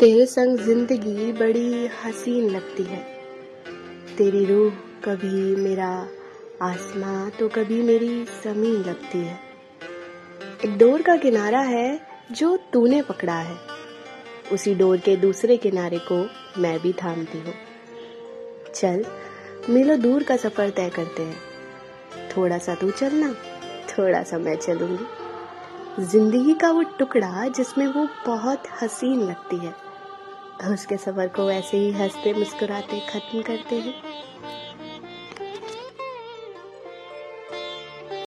तेरे संग ज़िंदगी बड़ी हसीन लगती है। तेरी रूह कभी मेरा आसमां तो कभी मेरी ज़मीन लगती है। एक डोर का किनारा है जो तूने पकड़ा है। उसी डोर के दूसरे किनारे को मैं भी थामती हूँ। चल, मिलो दूर का सफ़र तय करते हैं। थोड़ा सा तू चलना, थोड़ा सा मैं चलूँगी। ज़िंदगी का वो टुकड़ा जिसमें वो बहुत हसीन लगती है। उसके सफ़र को वैसे ही हँसते मुस्कुराते खत्म करते हैं।